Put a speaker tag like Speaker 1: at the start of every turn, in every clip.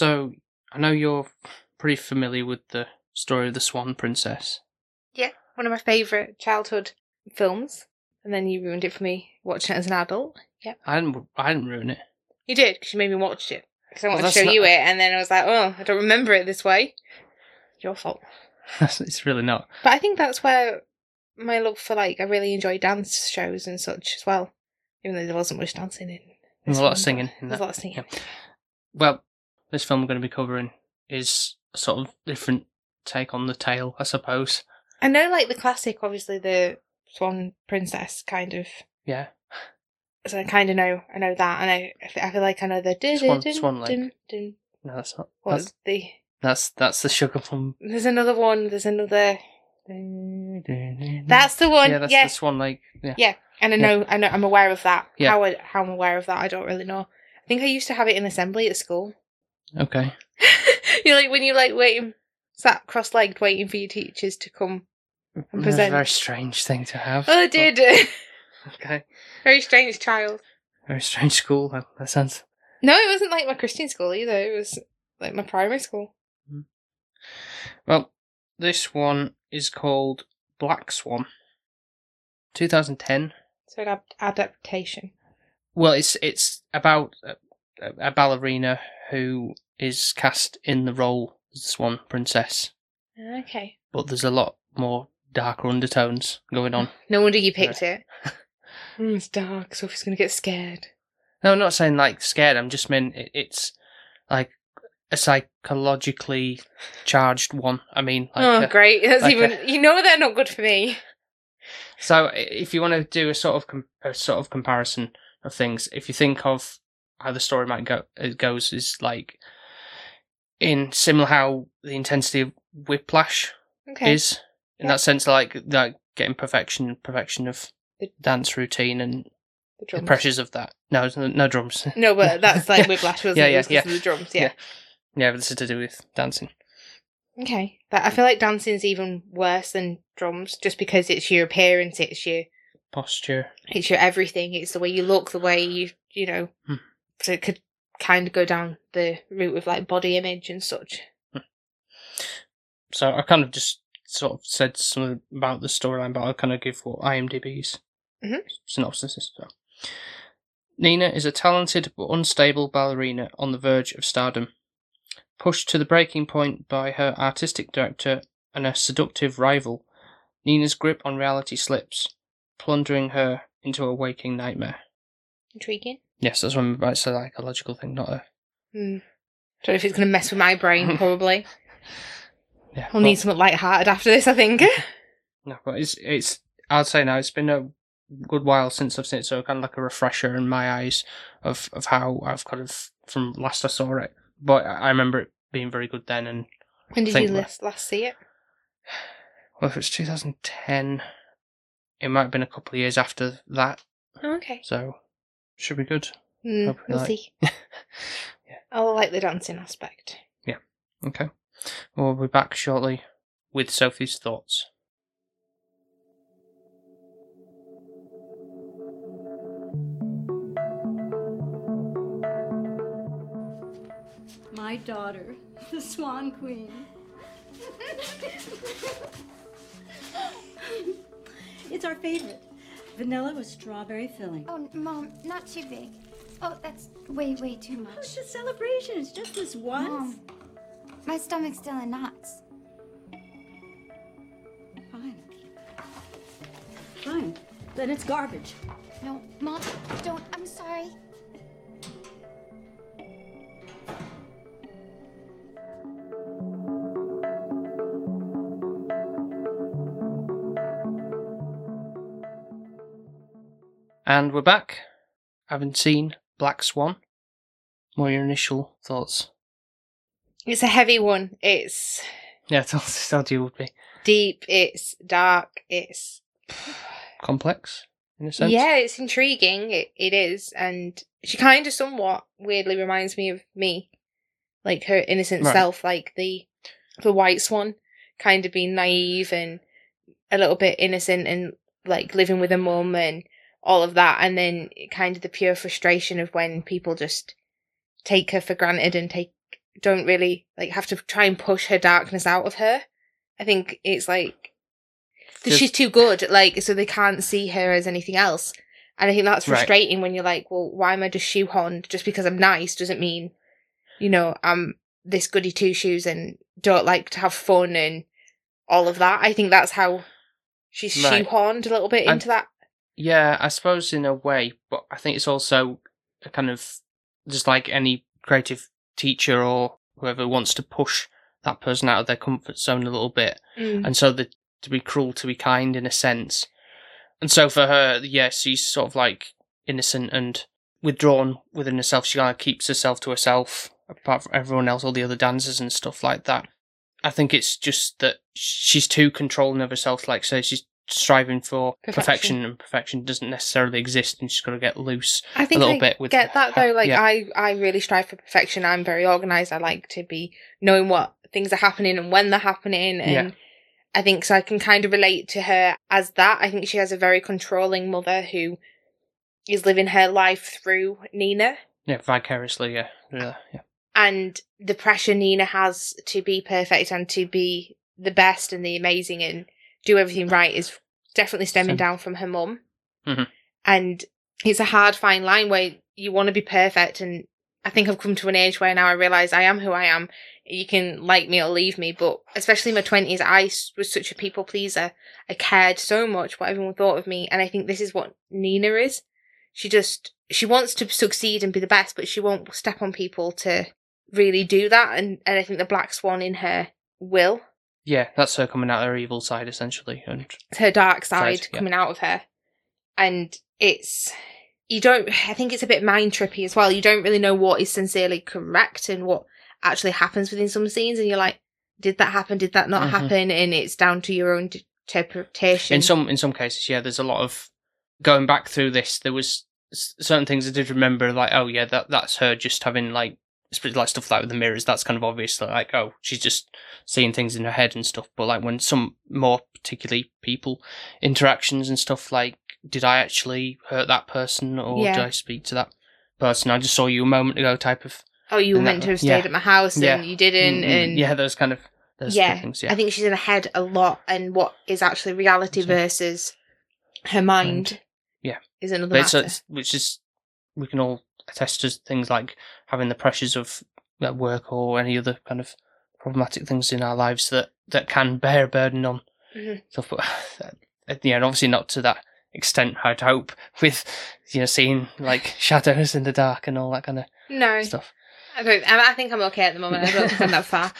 Speaker 1: So, I know you're pretty familiar with the story of the Swan Princess.
Speaker 2: Yeah, one of my favourite childhood films. And then you ruined it for me watching it as an adult. Yep.
Speaker 1: I didn't. I didn't ruin it.
Speaker 2: You did, because you made me watch it. Because I
Speaker 1: Well,
Speaker 2: wanted to show
Speaker 1: not-
Speaker 2: you it, and then I was like, oh, I don't remember it this way. Your fault.
Speaker 1: it's really not.
Speaker 2: But I think that's where my love for, like, I really enjoy dance shows and such as well. Even though there wasn't much dancing in
Speaker 1: There's a lot of singing
Speaker 2: There's a lot of singing.
Speaker 1: Yeah. Well, this film we're going to be covering is a sort of different take on the tale, I suppose.
Speaker 2: I know, like, the classic, obviously, the Swan Princess kind of.
Speaker 1: Yeah.
Speaker 2: So I kind of know, I know that, and I, I feel like I know the
Speaker 1: Swan-
Speaker 2: dun,
Speaker 1: Swan Lake.
Speaker 2: dun, dun.
Speaker 1: No, that's not.
Speaker 2: What
Speaker 1: That's
Speaker 2: the?
Speaker 1: that's, that's the sugar plum.
Speaker 2: There's another one. There's another.
Speaker 1: That's
Speaker 2: the one.
Speaker 1: yeah, that's
Speaker 2: yeah,
Speaker 1: the Swan Lake. Yeah.
Speaker 2: Yeah. and I
Speaker 1: Yeah.
Speaker 2: know, I know, I'm aware of that.
Speaker 1: Yeah.
Speaker 2: How I, how I'm aware of that, I don't really know. I think I used to have it in assembly at school.
Speaker 1: Okay.
Speaker 2: you know, like when you like waiting, sat cross-legged, waiting for your teachers to come. And
Speaker 1: That's a
Speaker 2: present.
Speaker 1: very strange thing to have.
Speaker 2: Oh, did.
Speaker 1: Okay.
Speaker 2: Very strange child.
Speaker 1: Very strange school. That, that sounds.
Speaker 2: No, it wasn't like my Christian school either. It was like my primary school. Hmm.
Speaker 1: Well, this one is called Black Swan. 2010.
Speaker 2: So an ad- adaptation.
Speaker 1: Well, it's it's about uh, a, ballerina who is cast in the role as the Swan Princess,
Speaker 2: Okay.
Speaker 1: but there's a lot more darker undertones going on.
Speaker 2: No wonder you picked it. Mm, it's dark. Sophie's gonna get scared.
Speaker 1: No, I'm not saying like scared. I'm just mean it, it's like a psychologically charged one. I mean, like
Speaker 2: oh,
Speaker 1: a-
Speaker 2: great! That's
Speaker 1: like
Speaker 2: even.
Speaker 1: a-
Speaker 2: You know they're not good for me.
Speaker 1: So if you want to do a sort of com- a sort of comparison of things, if you think of how the story might go, it goes is like in similar how the intensity of Whiplash
Speaker 2: Okay.
Speaker 1: is in
Speaker 2: Yeah.
Speaker 1: that sense, like like getting perfection, perfection of
Speaker 2: The-
Speaker 1: dance routine and
Speaker 2: the
Speaker 1: the pressures of that. No, no, no drums.
Speaker 2: No, but that's like Whiplash, wasn't
Speaker 1: Yeah,
Speaker 2: it? It
Speaker 1: yeah, yeah.
Speaker 2: the drums, yeah.
Speaker 1: yeah, but this is to do with dancing.
Speaker 2: Okay. But I feel like dancing's even worse than drums, just because it's your appearance, it's your
Speaker 1: Posture.
Speaker 2: it's your everything, it's the way you look, the way you you know.
Speaker 1: Hmm.
Speaker 2: So it could kind of go down the route of like body image and such.
Speaker 1: So I kind of just sort of said something about the storyline, but I'll kind of give what IMDb's
Speaker 2: Mhm.
Speaker 1: synopsis is. So. Nina is a talented but unstable ballerina on the verge of stardom. Pushed to the breaking point by her artistic director and a seductive rival, Nina's grip on reality slips, plundering her into a waking nightmare.
Speaker 2: Intriguing.
Speaker 1: Yes, that's what I'm. It's a psychological thing, not a.
Speaker 2: Hmm. Don't know if it's going to mess with my brain, probably.
Speaker 1: Yeah,
Speaker 2: I'll
Speaker 1: but-
Speaker 2: need something light-hearted after this, I think.
Speaker 1: No, but it's it's. I'd say now it's been a good while since I've seen it, so kind of like a refresher in my eyes of of how I've kind of from last I saw it. But I I remember it being very good then, and
Speaker 2: when did you last, last see it?
Speaker 1: well, if it's 2010, it might have been a couple of years after that,
Speaker 2: Oh, okay.
Speaker 1: so should be good.
Speaker 2: Mm, we'll
Speaker 1: like-
Speaker 2: see.
Speaker 1: yeah.
Speaker 2: I like the dancing aspect. Yeah.
Speaker 1: Okay, we'll be back shortly with Sophie's thoughts.
Speaker 3: My daughter, the Swan Queen. it's our favorite. Vanilla with strawberry filling.
Speaker 4: Oh, Mom, not too big. Oh, that's way, way too
Speaker 3: Oh, it's
Speaker 4: much.
Speaker 3: a celebration. It's just this once.
Speaker 4: Mom, my stomach's still in knots.
Speaker 3: Fine. Fine. Then it's garbage.
Speaker 4: No, Mom, don't. I'm sorry.
Speaker 1: And we're back. Having seen Black Swan. What are your initial thoughts?
Speaker 2: It's a heavy one. It's
Speaker 1: Yeah, I told, you it would be
Speaker 2: deep. It's dark. It's
Speaker 1: complex in a sense.
Speaker 2: yeah. It's intriguing. It it is, and she kind of somewhat weirdly reminds me of me, like her innocent
Speaker 1: Right.
Speaker 2: self, like the the white swan, kind of being naive and a little bit innocent and like living with a mum and all of that, and then kind of the pure frustration of when people just take her for granted and take don't really like have to try and push her darkness out of her. I think it's like
Speaker 1: Just-
Speaker 2: she's too good, like so they can't see her as anything else. And I think that's
Speaker 1: Right.
Speaker 2: frustrating when you're like, well, why am I just shoehorned? Just because I'm nice doesn't mean, you know, I'm this goody two shoes and don't like to have fun and all of that. I think that's how she's
Speaker 1: Right.
Speaker 2: shoehorned a little bit
Speaker 1: And-
Speaker 2: into that.
Speaker 1: Yeah, I suppose in a way, but I think it's also a kind of just like any creative teacher or whoever wants to push that person out of their comfort zone a little bit,
Speaker 2: Mm.
Speaker 1: and so the, to be cruel to be kind in a sense. And so for her, yes, she's sort of like innocent and withdrawn within herself. She kind of keeps herself to herself, apart from everyone else, all the other dancers and stuff like that. I think it's just that she's too controlling of herself. Like so she's striving for
Speaker 2: Perfection.
Speaker 1: perfection, and perfection doesn't necessarily exist, and she's got to get loose.
Speaker 2: I think
Speaker 1: little
Speaker 2: I
Speaker 1: bit with I
Speaker 2: get that though. Like
Speaker 1: yeah.
Speaker 2: I, I really strive for perfection. I'm very organized. I like to be knowing what things are happening and when they're happening. And
Speaker 1: Yeah.
Speaker 2: I think so. I can kind of relate to her as that. I think she has a very controlling mother who is living her life through Nina
Speaker 1: Yeah, vicariously. Yeah, yeah, yeah.
Speaker 2: and the pressure Nina has to be perfect and to be the best and the amazing and do everything right is definitely stemming down from her mum.
Speaker 1: Mhm.
Speaker 2: And it's a hard fine line where you want to be perfect. And I think I've come to an age where now I realize I am who I am. You can like me or leave me, but especially in my 20s, I was such a people pleaser. I cared so much what everyone thought of me. And I think this is what Nina is. She just, she wants to succeed and be the best, but she won't step on people to really do that. And, and I think the black swan in her will.
Speaker 1: Yeah, that's her coming out of her evil side essentially, and
Speaker 2: It's her dark side
Speaker 1: Side, yeah.
Speaker 2: coming out of her. And it's you don't I think it's a bit mind trippy as well. You don't really know what is sincerely correct and what actually happens within some scenes and you're like, did that happen? Did that not
Speaker 1: Mhm.
Speaker 2: happen? And it's down to your own interpretation.
Speaker 1: in some in some cases, yeah, there's a lot of going back through this. There was s- certain things I did remember, like oh yeah, that that's her just having like sp- like stuff like with the mirrors. That's kind of obvious, like oh she's just seeing things in her head and stuff. But like when some more particularly people interactions and stuff, like did I actually hurt that person or
Speaker 2: Yeah.
Speaker 1: did I speak to that person? I just saw you a moment ago, type of
Speaker 2: oh, you were
Speaker 1: and
Speaker 2: meant
Speaker 1: that-
Speaker 2: to have stayed
Speaker 1: yeah.
Speaker 2: at my house
Speaker 1: Yeah.
Speaker 2: and you didn't
Speaker 1: Mm, mm,
Speaker 2: and
Speaker 1: yeah, those kind of those
Speaker 2: yeah,
Speaker 1: things. Yeah,
Speaker 2: I think she's in her head a lot and what is actually reality
Speaker 1: So-
Speaker 2: versus her mind.
Speaker 1: Mind. Yeah.
Speaker 2: Is another
Speaker 1: But it's,
Speaker 2: matter.
Speaker 1: it's- which is we can all attest to things like having the pressures of work or any other kind of problematic things in our lives that that can bear a burden on
Speaker 2: Mhm.
Speaker 1: stuff. But yeah, and obviously not to that extent. I'd hope with you know seeing like shadows in the dark and all that kind of
Speaker 2: no.
Speaker 1: stuff.
Speaker 2: I don't. I think I'm okay at the moment. I don't think I'm that far.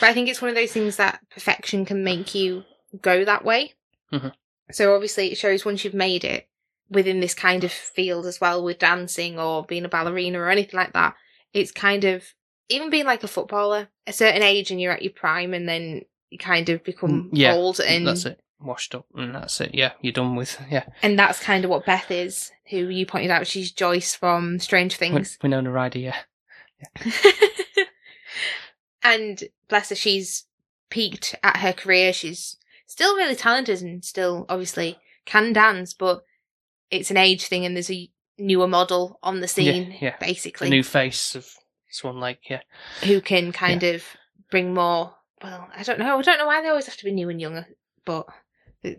Speaker 2: But I think it's one of those things that perfection can make you go that way.
Speaker 1: Mhm.
Speaker 2: So obviously, it shows once you've made it within this kind of field as well, with dancing or being a ballerina or anything like that. It's kind of even being like a footballer, a certain age, and you're at your prime, and then you kind of become
Speaker 1: Mm, yeah,
Speaker 2: old, and
Speaker 1: that's it, washed up, and that's it. Yeah, you're done with. Yeah,
Speaker 2: and that's kind of what Beth is, who you pointed out. She's Joyce from Strange
Speaker 1: Win-
Speaker 2: Things.
Speaker 1: Winona Ryder. Yeah,
Speaker 2: and bless her, she's peaked at her career. She's still really talented and still obviously can dance, but it's an age thing and there's a newer model on the scene,
Speaker 1: yeah. the
Speaker 2: basically,
Speaker 1: new face of Swan Lake. Yeah,
Speaker 2: who can kind of bring more. Well, I don't know. I don't know why they always have to be new and younger, but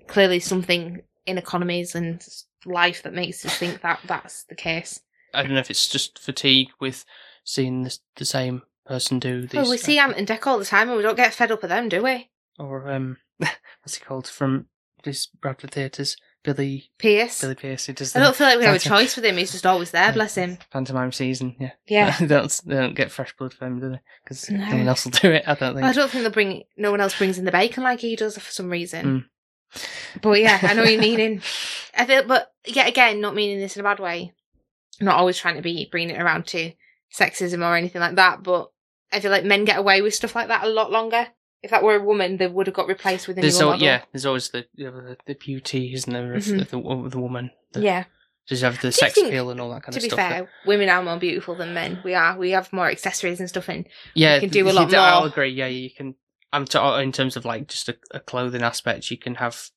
Speaker 2: clearly something in economies and life that makes us think that that's the case.
Speaker 1: I don't know if it's just fatigue with seeing the, the same person do these.
Speaker 2: Well, we see Ant and Dec all the time and we don't get fed up with them, do we?
Speaker 1: or um, what's he called from this Bradford Theatres? Billy
Speaker 2: Pearce.
Speaker 1: Billy Pearce. Who does
Speaker 2: I don't feel like we have a choice with him. He's just always there, bless him.
Speaker 1: Pantomime season, yeah.
Speaker 2: Yeah.
Speaker 1: they don't they don't get fresh blood for him, do they? Because
Speaker 2: No.
Speaker 1: no one else will do it. I don't think.
Speaker 2: I don't think they bring. No one else brings in the bacon like he does for some reason.
Speaker 1: Mm.
Speaker 2: But yeah, I know what you're meaning. I feel, but yet again, not meaning this in a bad way. Not always trying to be bringing it around to sexism or anything like that, but I feel like men get away with stuff like that a lot longer. If that were a woman, they would have got replaced with a
Speaker 1: There's
Speaker 2: newer
Speaker 1: al-
Speaker 2: model.
Speaker 1: yeah, there's always the you know, the, the beauty, isn't there, of,
Speaker 2: Mhm.
Speaker 1: of the, the woman. The,
Speaker 2: yeah.
Speaker 1: Just have the sex
Speaker 2: think,
Speaker 1: appeal and all that kind of stuff?
Speaker 2: To
Speaker 1: of
Speaker 2: be
Speaker 1: stuff.
Speaker 2: fair, women are more beautiful than men. We are. We have more accessories and stuff, and
Speaker 1: yeah,
Speaker 2: you can do a lot
Speaker 1: I'll
Speaker 2: more.
Speaker 1: agree. Yeah, you can. I'm t- in terms of like just a, a clothing aspect. You can have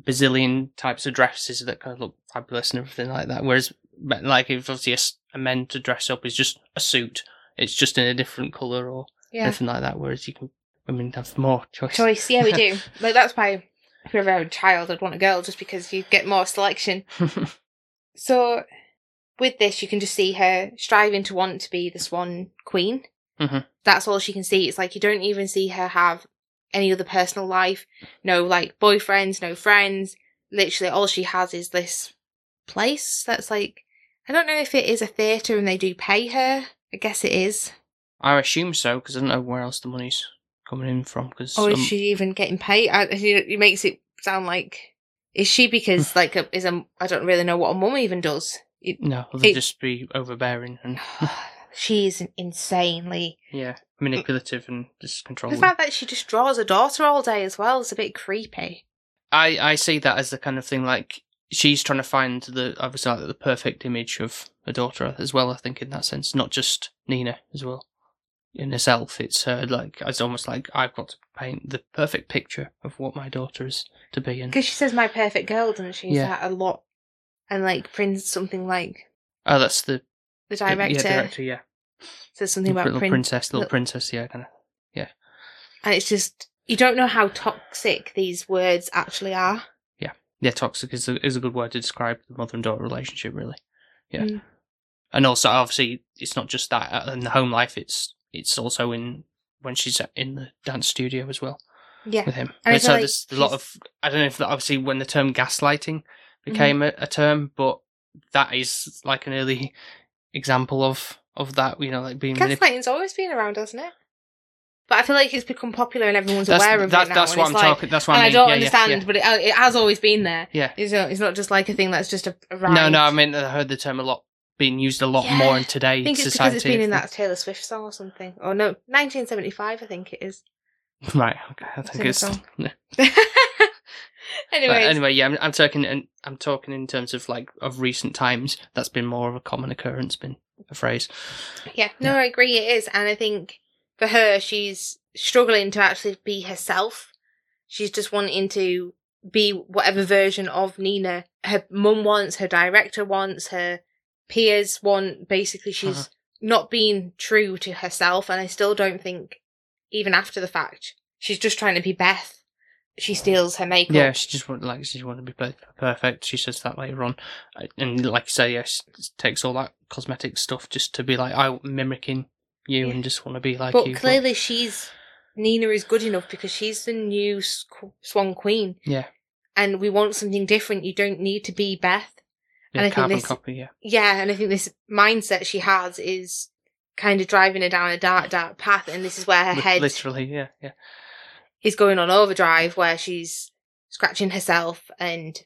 Speaker 1: bazillion types of dresses that kind of look fabulous and everything like that. Whereas, but, like, if obviously a, s- a men to dress up is just a suit, it's just in a different color or
Speaker 2: yeah,
Speaker 1: anything like that. Whereas you can, women have more choice.
Speaker 2: choice. Yeah, we do. like that's why if we ever had a child, I'd want a girl, just because you get more selection. So, with this, you can just see her striving to want to be the Swan Queen.
Speaker 1: Mhm.
Speaker 2: That's all she can see. It's like you don't even see her have any other personal life. No, like boyfriends, no friends. Literally, all she has is this place that's like. I don't know if it is a theatre and they do pay her. I guess it is.
Speaker 1: I assume so because I don't know where else the money's coming in from. Because
Speaker 2: Or is she even getting paid? I, it makes it sound like. Is she because, hmm. like, a, is a. I don't really know what a mum even does. It,
Speaker 1: no, they'll
Speaker 2: it-
Speaker 1: just be overbearing and
Speaker 2: she's insanely
Speaker 1: yeah, manipulative and just controlling.
Speaker 2: The fact that she just draws her daughter all day as well is a bit creepy.
Speaker 1: I I see that as the kind of thing like she's trying to find the obviously like the perfect image of a daughter as well. I think in that sense, not just Nina as well. In herself, it's her like it's almost like I've got to paint the perfect picture of what my daughter is to be, and
Speaker 2: Because she says my perfect girl, doesn't she?
Speaker 1: Yeah.
Speaker 2: That a lot. And like Prince, something like
Speaker 1: oh, that's the
Speaker 2: the
Speaker 1: the-
Speaker 2: director,
Speaker 1: yeah, director, yeah,
Speaker 2: says something about
Speaker 1: little
Speaker 2: Prince.
Speaker 1: princess, little
Speaker 2: little-
Speaker 1: princess, yeah, kind of. Yeah.
Speaker 2: And it's just, you don't know how toxic these words actually are.
Speaker 1: Yeah, yeah, toxic is a, is a good word to describe the mother and daughter relationship, really. Yeah.
Speaker 2: Mm.
Speaker 1: And also, obviously, it's not just that uh, in the home life. It's it's also in when she's in the dance studio as well
Speaker 2: Yeah.
Speaker 1: with him.
Speaker 2: And I
Speaker 1: And so
Speaker 2: like
Speaker 1: there's a lot of I don't know if that obviously when the term gaslighting
Speaker 2: Mm-hmm.
Speaker 1: became a, a term, but that is like an early example of of that. You know, like being manip-
Speaker 2: Gaslighting's always been around, hasn't it? But I feel like it's become popular and everyone's
Speaker 1: That's,
Speaker 2: aware of
Speaker 1: that's,
Speaker 2: it now.
Speaker 1: that's what I'm
Speaker 2: like,
Speaker 1: talking. That's what I
Speaker 2: I don't
Speaker 1: yeah,
Speaker 2: understand,
Speaker 1: Yeah, yeah.
Speaker 2: but it, it has always been there.
Speaker 1: Yeah.
Speaker 2: It's not, it's not just like a thing that's just a, a
Speaker 1: No, no, I mean I heard the term a lot being used a lot
Speaker 2: Yeah.
Speaker 1: more in today's
Speaker 2: I think it's
Speaker 1: society.
Speaker 2: because it's been in that Taylor Swift song or something. Or no, 1975, I think it is.
Speaker 1: Right. Okay. I think
Speaker 2: in
Speaker 1: it's. yeah.
Speaker 2: Anyways,
Speaker 1: But anyway, yeah, I'm, I'm talking and I'm talking in terms of like of recent times. That's been more of a common occurrence, been a phrase.
Speaker 2: yeah, no, I agree, it is. And I think for her, she's struggling to actually be herself. She's just wanting to be whatever version of Nina her mum wants, her director wants, her peers want. Basically, she's
Speaker 1: Uh-huh.
Speaker 2: not being true to herself. And I still don't think, even after the fact, she's just trying to be Beth. She steals her makeup.
Speaker 1: Yeah, she just want like she wanted to be perfect. She says that later on, and like you say, yes, it takes all that cosmetic stuff just to be like I mimicking you
Speaker 2: Yeah.
Speaker 1: and just want to be like
Speaker 2: but
Speaker 1: you.
Speaker 2: clearly she's Nina is good enough because she's the new Swan Queen,
Speaker 1: yeah,
Speaker 2: and we want something different. You don't need to be Beth.
Speaker 1: Yeah,
Speaker 2: and I think this-
Speaker 1: copy. Yeah,
Speaker 2: Yeah, and I think this mindset she has is kind of driving her down a dark, dark path, and this is where her
Speaker 1: Li-
Speaker 2: head
Speaker 1: literally, yeah, yeah.
Speaker 2: is going on overdrive, where she's scratching herself and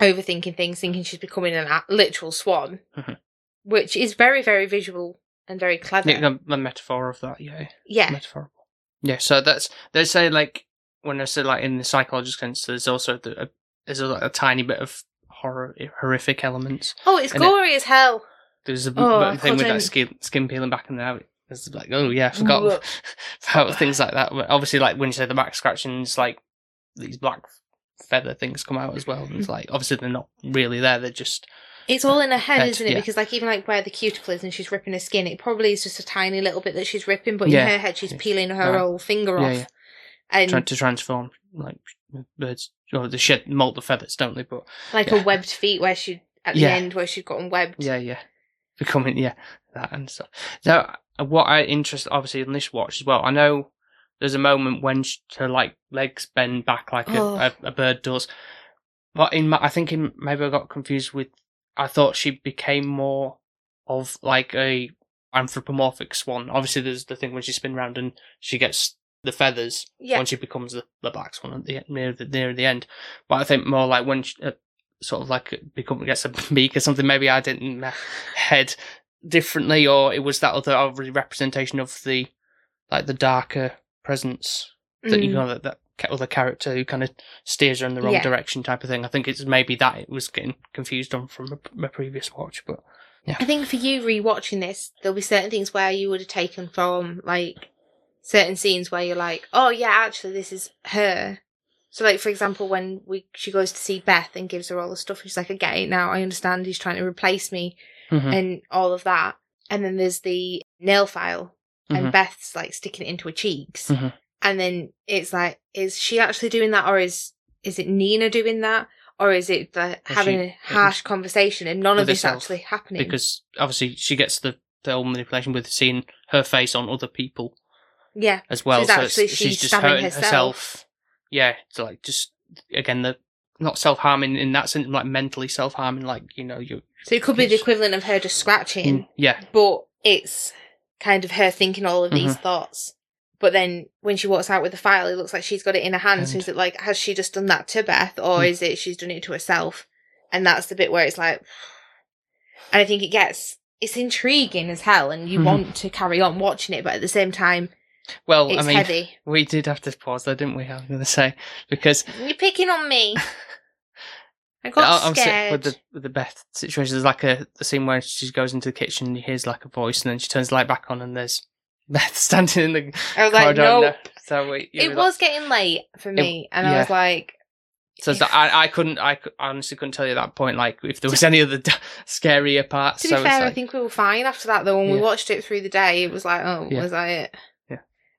Speaker 2: overthinking things, thinking she's becoming an a- literal swan,
Speaker 1: Mhm.
Speaker 2: which is very, very visual and very clever.
Speaker 1: Yeah, the, the metaphor of that, yeah,
Speaker 2: yeah.
Speaker 1: metaphorical. Yeah, so that's they say like when I said like in the psychological sense, there's also the, a, there's a, a tiny bit of horror, horrific elements.
Speaker 2: Oh, it's
Speaker 1: And it-
Speaker 2: gory as hell.
Speaker 1: There's a
Speaker 2: Oh,
Speaker 1: bit
Speaker 2: I
Speaker 1: of thing with that skin skin peeling back and out. It's like, oh yeah, I forgot about things like that. But obviously, like when you say the back scratching, it's like these black feather things come out as well. And it's like obviously they're not really there; they're just
Speaker 2: It's all in her head,
Speaker 1: Head,
Speaker 2: isn't it?
Speaker 1: yeah.
Speaker 2: Because like even like where the cuticle is and she's ripping her skin, it probably is just a tiny little bit that she's ripping, but
Speaker 1: Yeah.
Speaker 2: in her head she's peeling her
Speaker 1: Right.
Speaker 2: whole finger
Speaker 1: Yeah,
Speaker 2: off.
Speaker 1: yeah.
Speaker 2: And
Speaker 1: trying to transform like birds or the shed molt the feathers, don't they? But
Speaker 2: like
Speaker 1: yeah.
Speaker 2: her webbed feet where she at the
Speaker 1: Yeah.
Speaker 2: end where she's gotten webbed.
Speaker 1: yeah, yeah, becoming yeah that and stuff. Now, uh, what I interest obviously in this watch as well. I know there's a moment when sh her like legs bend back like a,
Speaker 2: Oh.
Speaker 1: a, a bird does, but in my, I think in, maybe I got confused with. I thought she became more of like a anthropomorphic swan. Obviously, there's the thing when she spin round and she gets the feathers
Speaker 2: Yeah.
Speaker 1: when she becomes the, the black swan at the near the near the end. But I think more like when she, uh, sort of like become gets a beak or something. Maybe I didn't head differently, or it was that other representation of the like the darker presence that you
Speaker 2: Mm.
Speaker 1: know that, that other character who kind of steers her in the wrong
Speaker 2: Yeah.
Speaker 1: direction type of thing. I think it's maybe that it was getting confused on from my previous watch, but Yeah.
Speaker 2: I think for you rewatching this, there'll be certain things where you would have taken from like certain scenes where you're like, oh yeah, actually this is her. So like for example, when we she goes to see Beth and gives her all the stuff, she's like, I get it now. I understand he's trying to replace me
Speaker 1: Mhm.
Speaker 2: and all of that. And then there's the nail file, and
Speaker 1: Mhm.
Speaker 2: Beth's like sticking it into her cheeks,
Speaker 1: Mhm.
Speaker 2: and then it's like, is she actually doing that, or is is it Nina doing that, or is it the,
Speaker 1: Or
Speaker 2: having
Speaker 1: she-
Speaker 2: a harsh conversation and none of this
Speaker 1: herself,
Speaker 2: actually happening?
Speaker 1: because obviously she gets the the whole manipulation with seeing her face on other people
Speaker 2: yeah,
Speaker 1: as well.
Speaker 2: She's
Speaker 1: so
Speaker 2: actually-
Speaker 1: she's,
Speaker 2: she's
Speaker 1: just hurting
Speaker 2: herself.
Speaker 1: herself. Yeah, it's like just again the not self harming in that sense, like mentally self harming. Like you know you.
Speaker 2: so it could be the equivalent of her just scratching,
Speaker 1: Mm, yeah,
Speaker 2: but it's kind of her thinking all of these
Speaker 1: Mm-hmm.
Speaker 2: thoughts. But then when she walks out with the file, it looks like she's got it in her hand. so is it like has she just done that to Beth, or
Speaker 1: Mm.
Speaker 2: is it she's done it to herself? And that's the bit where it's like, and I think it gets it's intriguing as hell, and you
Speaker 1: Mhm.
Speaker 2: want to carry on watching it, but at the same time,
Speaker 1: well,
Speaker 2: it's
Speaker 1: I mean,
Speaker 2: heavy.
Speaker 1: we did have to pause there, didn't we? I was going to say because
Speaker 2: You're picking on me. I got
Speaker 1: I'm sick
Speaker 2: scared.
Speaker 1: with the with the Beth situation. There's like a, a scene where she goes into the kitchen and hears like a voice, and then she turns the light back on, and there's Beth standing in the
Speaker 2: I was like,
Speaker 1: corridor.
Speaker 2: no.
Speaker 1: and, uh, So we,
Speaker 2: it was getting late for me, and I was like,
Speaker 1: So I, I couldn't, I, I honestly couldn't tell you at that point, like, if there was any other d- scarier parts.
Speaker 2: To be
Speaker 1: it's
Speaker 2: fair, I think we were fine after that. Though when we watched it through the day, it was like, oh,
Speaker 1: Yeah.
Speaker 2: was that it?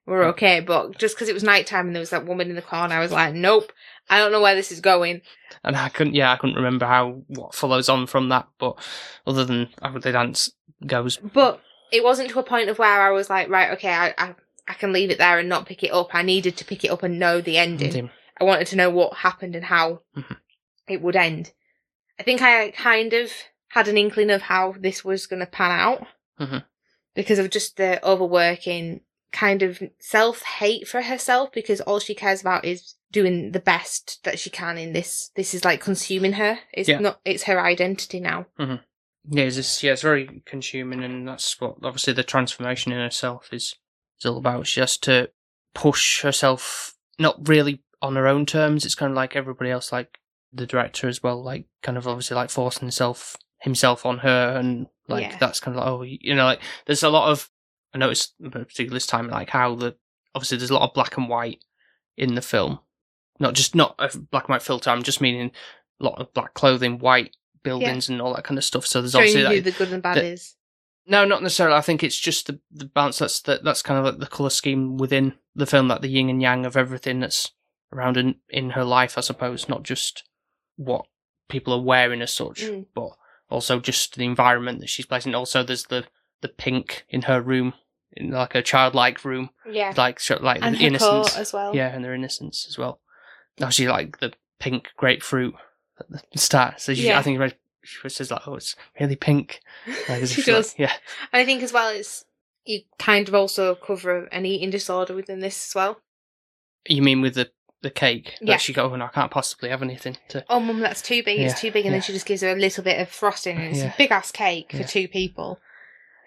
Speaker 2: We're okay. But just because it was nighttime and there was that woman in the corner, I was like, nope, I don't know where this is going.
Speaker 1: and I couldn't, yeah, I couldn't remember how, what follows on from that, but other than how the dance goes.
Speaker 2: But it wasn't to a point of where I was like, right, okay, I, I, I can leave it there and not pick it up. I needed to pick it up and know the ending. I wanted to know what happened and how
Speaker 1: Mhm.
Speaker 2: it would end. I think I kind of had an inkling of how this was going to pan out
Speaker 1: Mhm.
Speaker 2: because of just the overworking, kind of self hate for herself because all she cares about is doing the best that she can in this. This is like consuming her. It's
Speaker 1: Yeah.
Speaker 2: not. It's her identity now. Mm-hmm.
Speaker 1: Yeah, it's, just- yeah, it's very consuming, and that's what, obviously, the transformation in herself is, is all about. She has to push herself, not really on her own terms, it's kind of like everybody else, like the director as well, like, kind of obviously, like, forcing himself, himself on her, and, like,
Speaker 2: Yeah.
Speaker 1: that's kind of like, oh, you know, like, there's a lot of, I noticed, particularly this time, like, how the, obviously, there's a lot of black and white in the film. Not just, not a black and white filter, I'm just meaning a lot of black clothing, white buildings, and all that kind of stuff. So there's
Speaker 2: Showing
Speaker 1: obviously
Speaker 2: you who the good and bad
Speaker 1: the-
Speaker 2: is.
Speaker 1: no, not necessarily. I think it's just the the balance. That's the, that's kind of like the color scheme within the film, like the yin and yang of everything that's around in in her life. I suppose not just what people are wearing as such,
Speaker 2: Mm.
Speaker 1: but also just the environment that she's placed in. Also, there's the the pink in her room, in like a childlike room,
Speaker 2: Yeah,
Speaker 1: like so- like
Speaker 2: and
Speaker 1: the innocence.
Speaker 2: as well.
Speaker 1: Yeah, and their innocence as well. Actually, like the pink grapefruit at the start. So she,
Speaker 2: Yeah.
Speaker 1: I think she says like, "Oh, it's really pink." Like,
Speaker 2: she
Speaker 1: if, like-
Speaker 2: does.
Speaker 1: yeah.
Speaker 2: And I think as well, it's you kind of also cover an eating disorder within this as well.
Speaker 1: You mean with the the cake?
Speaker 2: Yeah.
Speaker 1: That she go, oh, no, I can't possibly have anything to.
Speaker 2: Oh, mum, that's too big. It's too big, and
Speaker 1: yeah.
Speaker 2: then she just gives her a little bit of frosting, and it's
Speaker 1: Yeah.
Speaker 2: a big ass cake
Speaker 1: Yeah.
Speaker 2: for two people.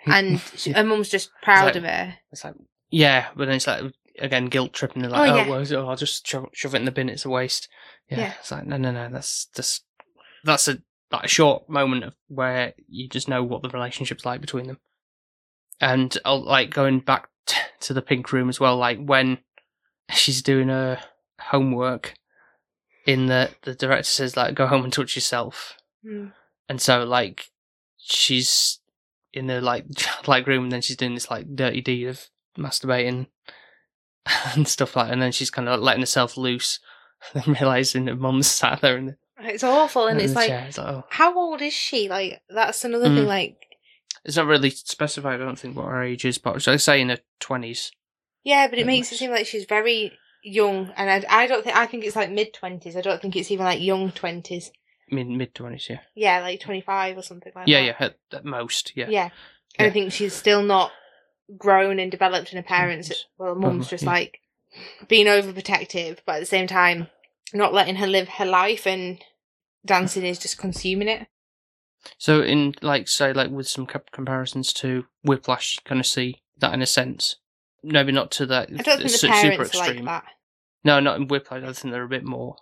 Speaker 2: And she, her mum's just proud
Speaker 1: like-
Speaker 2: of her.
Speaker 1: It's like, yeah, but then it's like again guilt tripping. They're
Speaker 2: Oh,
Speaker 1: like, oh,
Speaker 2: yeah.
Speaker 1: well, so I'll just shove, shove it in the bin. It's a waste. Yeah,
Speaker 2: Yeah.
Speaker 1: it's like no, no, no. That's just that's a like a short moment of where you just know what the relationship's like between them. And I'll like going back t- to the pink room as well. Like when she's doing her homework, in the the director says like, go home and touch yourself.
Speaker 2: Mm.
Speaker 1: and so like she's in the like like room and then she's doing this like dirty deed of masturbating and stuff like that. and then she's kind of letting herself loose and then realizing that mum's sat there in the,
Speaker 2: It's awful, and it's like.
Speaker 1: It's like oh.
Speaker 2: how old is she? Like, that's another
Speaker 1: Mm.
Speaker 2: thing. Like,
Speaker 1: it's not really specified i don't think what her age is but i say in her 20s
Speaker 2: yeah, but it makes it seem like she's very young, and I, I don't think I think it's like mid twenties. I don't think it's even like young twenties.
Speaker 1: Mid mid 20s yeah
Speaker 2: Yeah, like twenty five or something like
Speaker 1: yeah
Speaker 2: that.
Speaker 1: yeah at, at most yeah
Speaker 2: Yeah. And I think she's still not grown and developed in her parents. Well, mum's
Speaker 1: Mhm,
Speaker 2: just
Speaker 1: yeah.
Speaker 2: like being overprotective, but at the same time, not letting her live her life. And dancing is just consuming it.
Speaker 1: So in like say like with some comparisons to Whiplash, you kind of see that in a sense. Maybe not to that
Speaker 2: I don't think the parents are like that.
Speaker 1: No, not in Whiplash. I think they're a bit more.